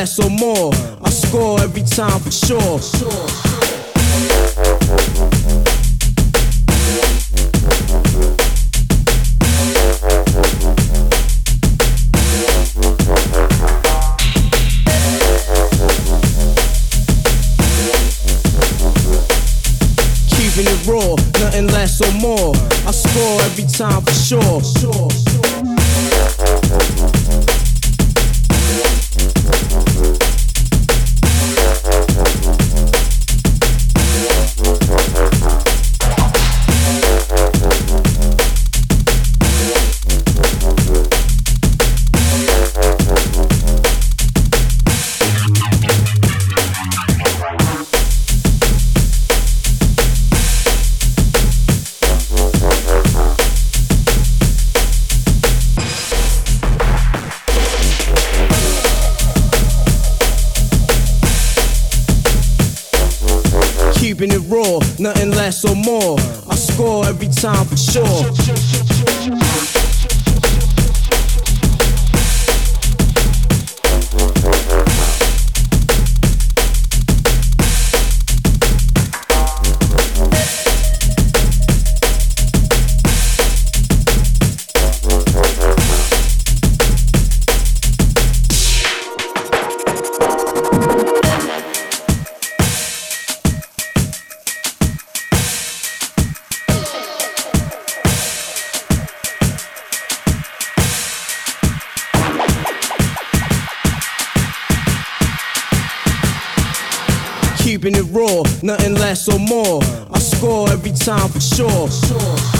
less or more. I score every time for sure. Keeping it raw, nothing less or more. I score every time for sure. Keeping it raw, nothing less or more. I score every time for sure. Or more. I score every time for sure.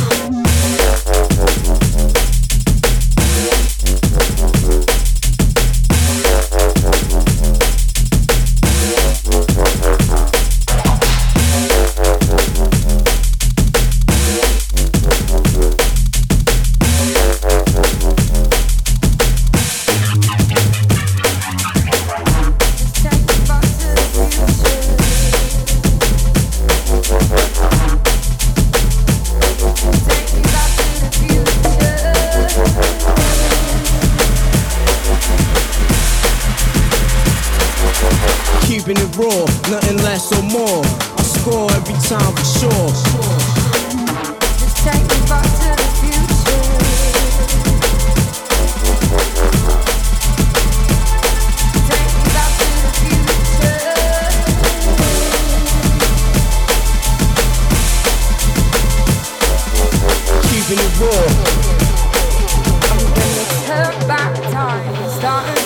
Time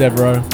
this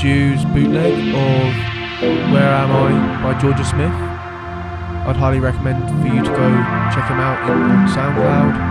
Subdue's bootleg of Where Am I by Georgia Smith. I'd highly recommend for you to go check him out in, SoundCloud.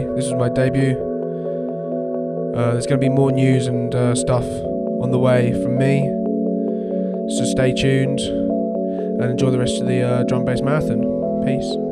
Today. This is my debut. Uh, there's going to be more news and uh, stuff on the way from me. So stay tuned and enjoy the rest of the uh, drum bass marathon. Peace.